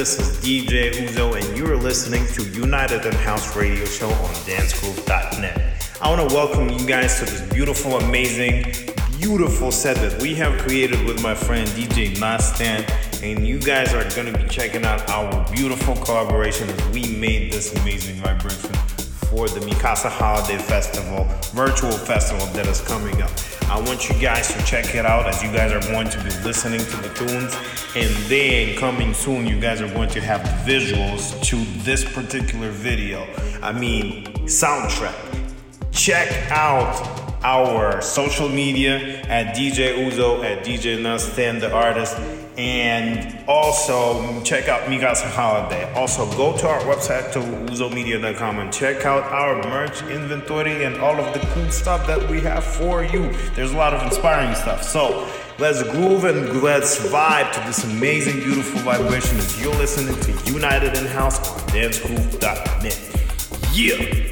This is DJ Uzo, and you're listening to United in House Radio Show on DanceGruv.net. I want to welcome you guys to this beautiful, amazing, beautiful set that we have created with my friend DJ NAS10, and you guys are going to be checking out our beautiful collaboration as we made this amazing vibration for the Mi Casa Holiday Festival, virtual festival that is coming up. I want you guys to check it out as you guys are going to be listening to the tunes. And then coming soon, you guys are going to have visuals to this particular video. I mean, soundtrack. Check out our social media at DJ Uzo, at DJ NAS10, the artist and also check out Mi Casa Holiday. Also, go to our website to uzomedia.com and check out our merch inventory and all of the cool stuff that we have for you. There's a lot of inspiring stuff. So let's groove and let's vibe to this amazing, beautiful vibration as you're listening to United in House on dancegruv.net. Yeah!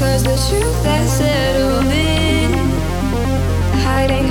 Cause the truth has settled in hiding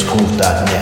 Escuta, né?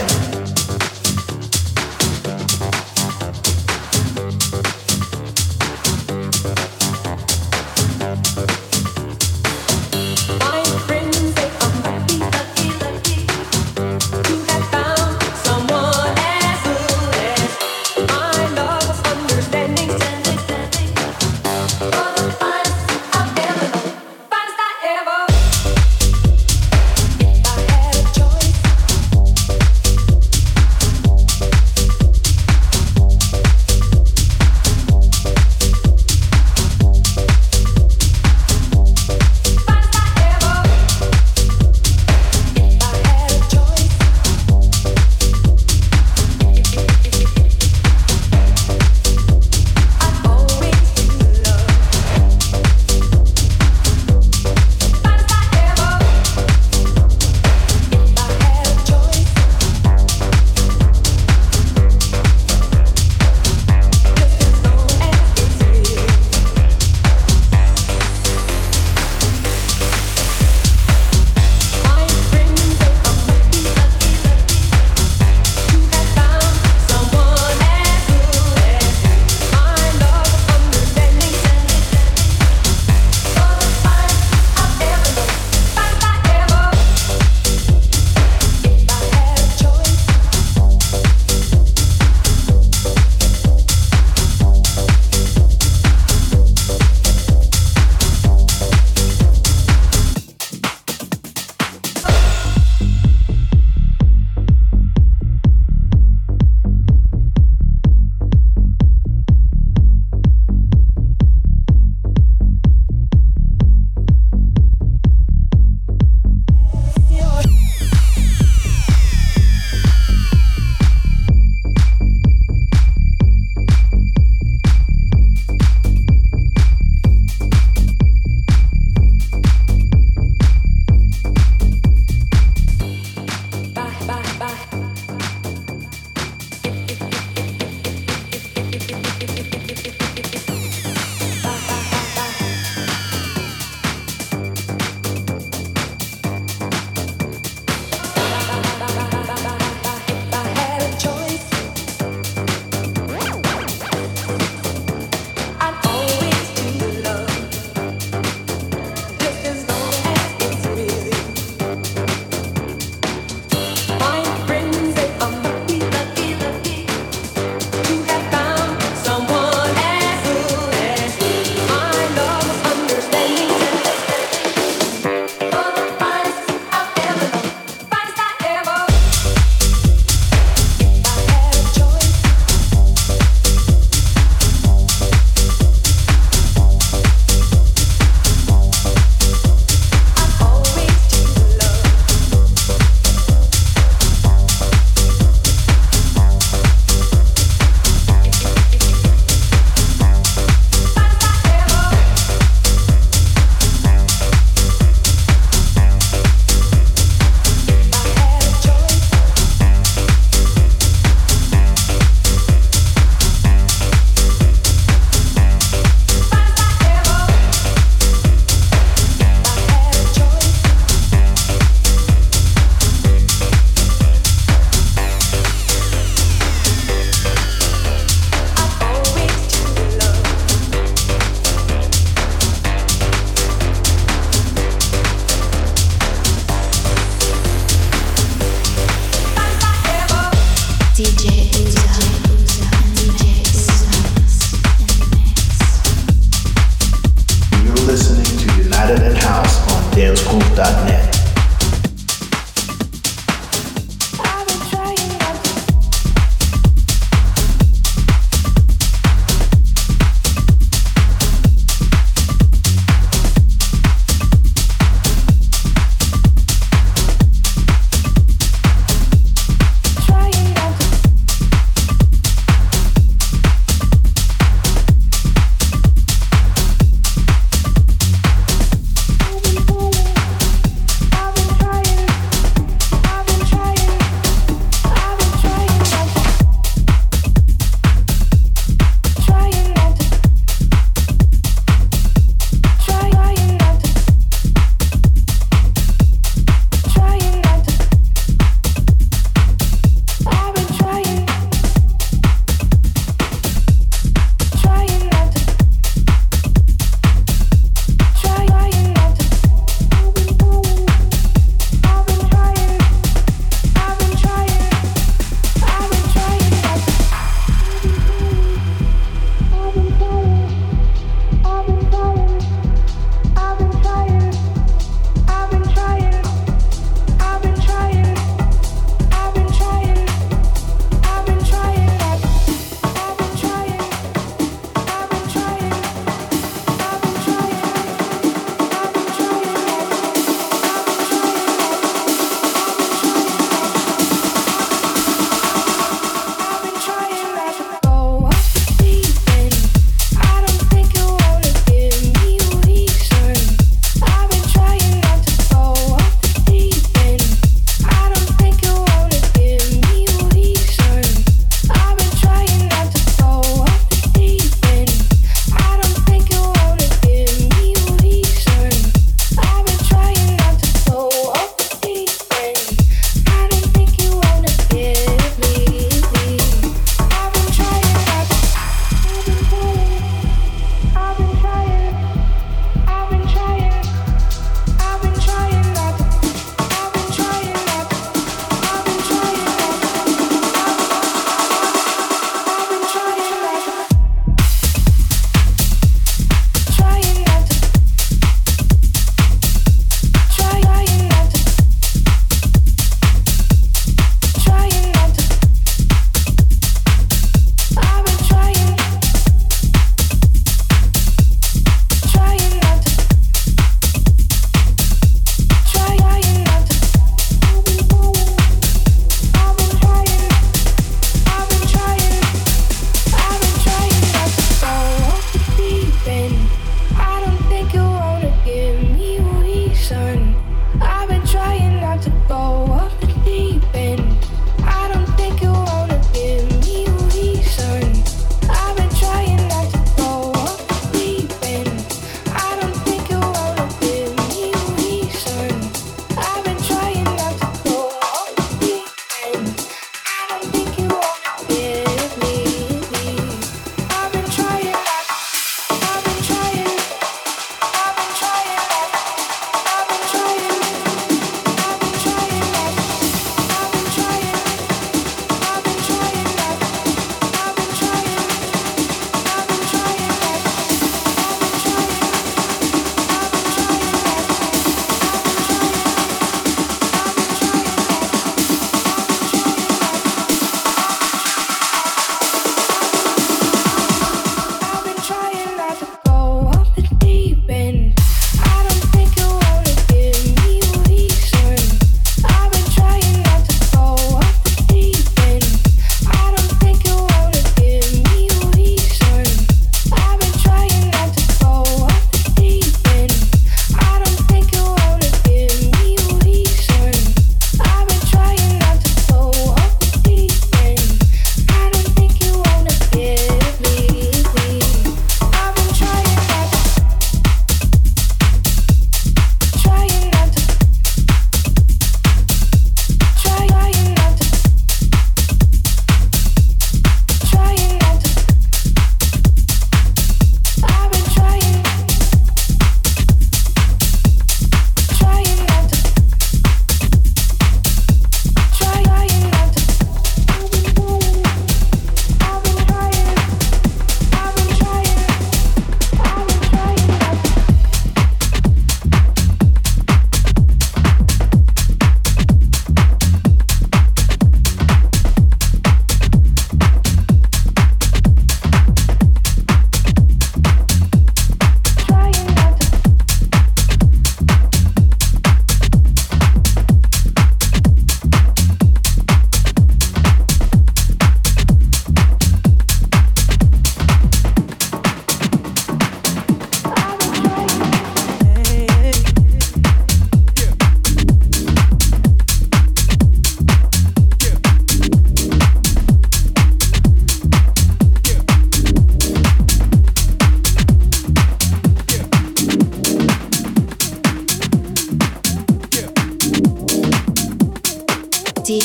You're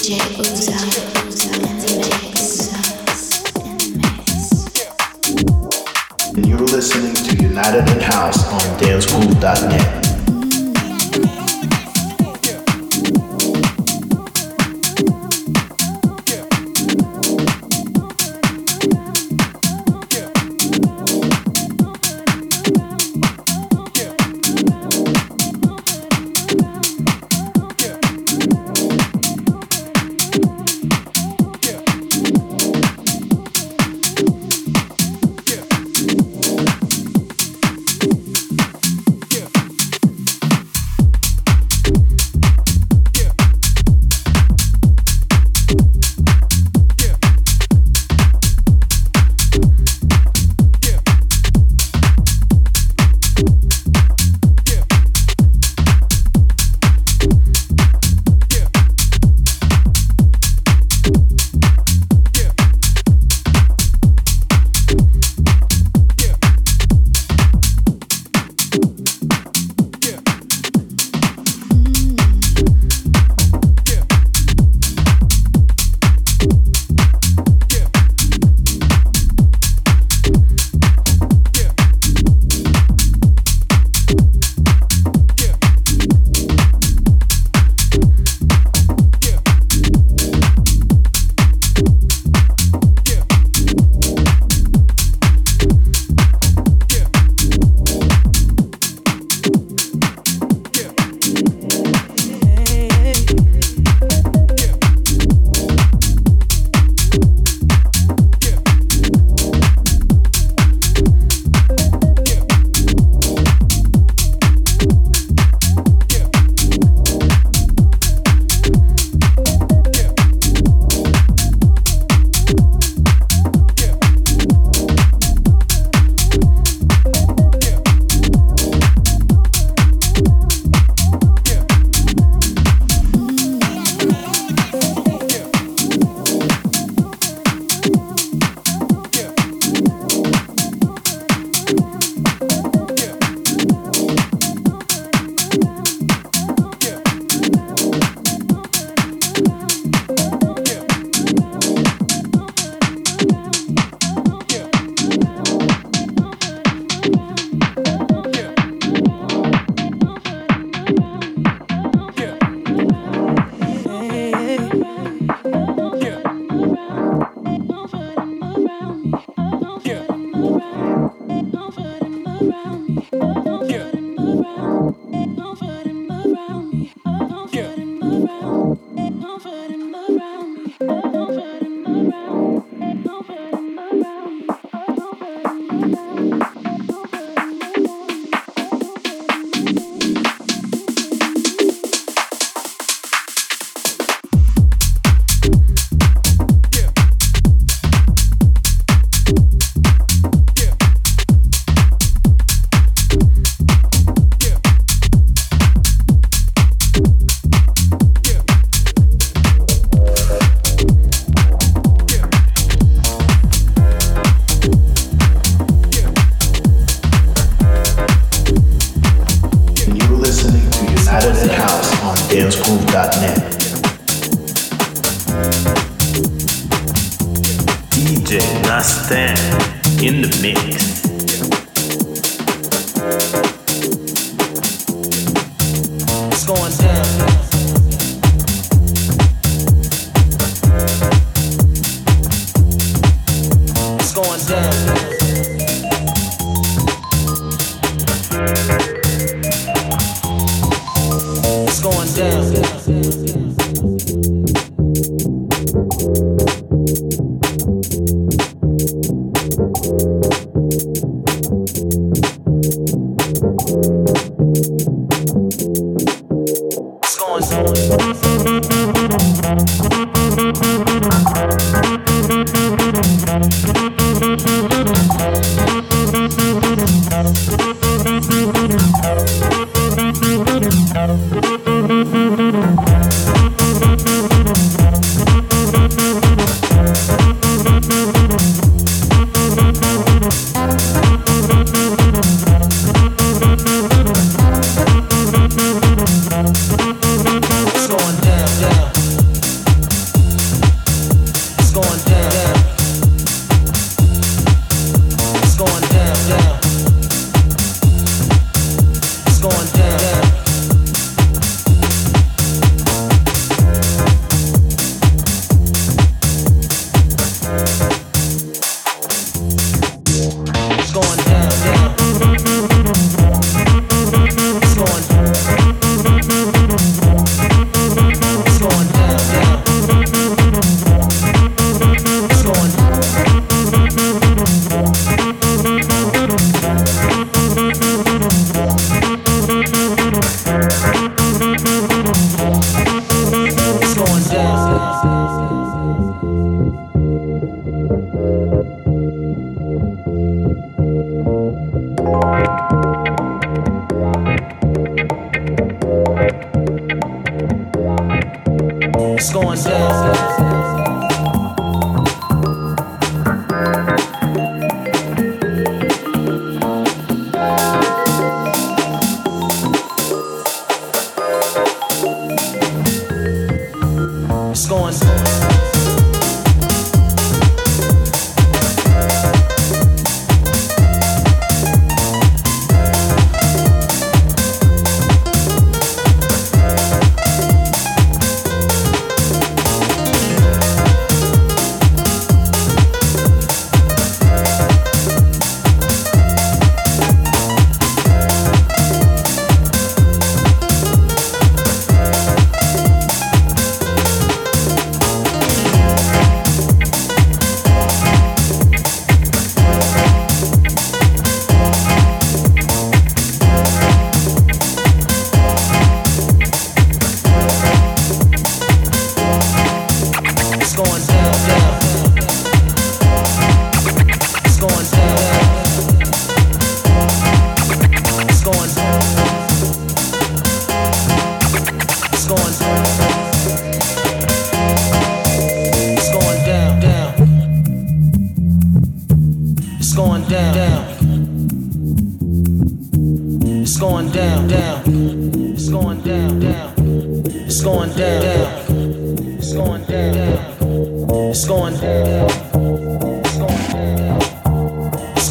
listening to United in House on DanceGruv.net.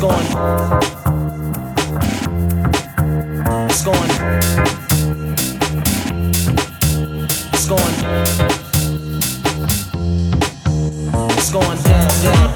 on dancegruv.net. listening to United in House on dancegruv.net.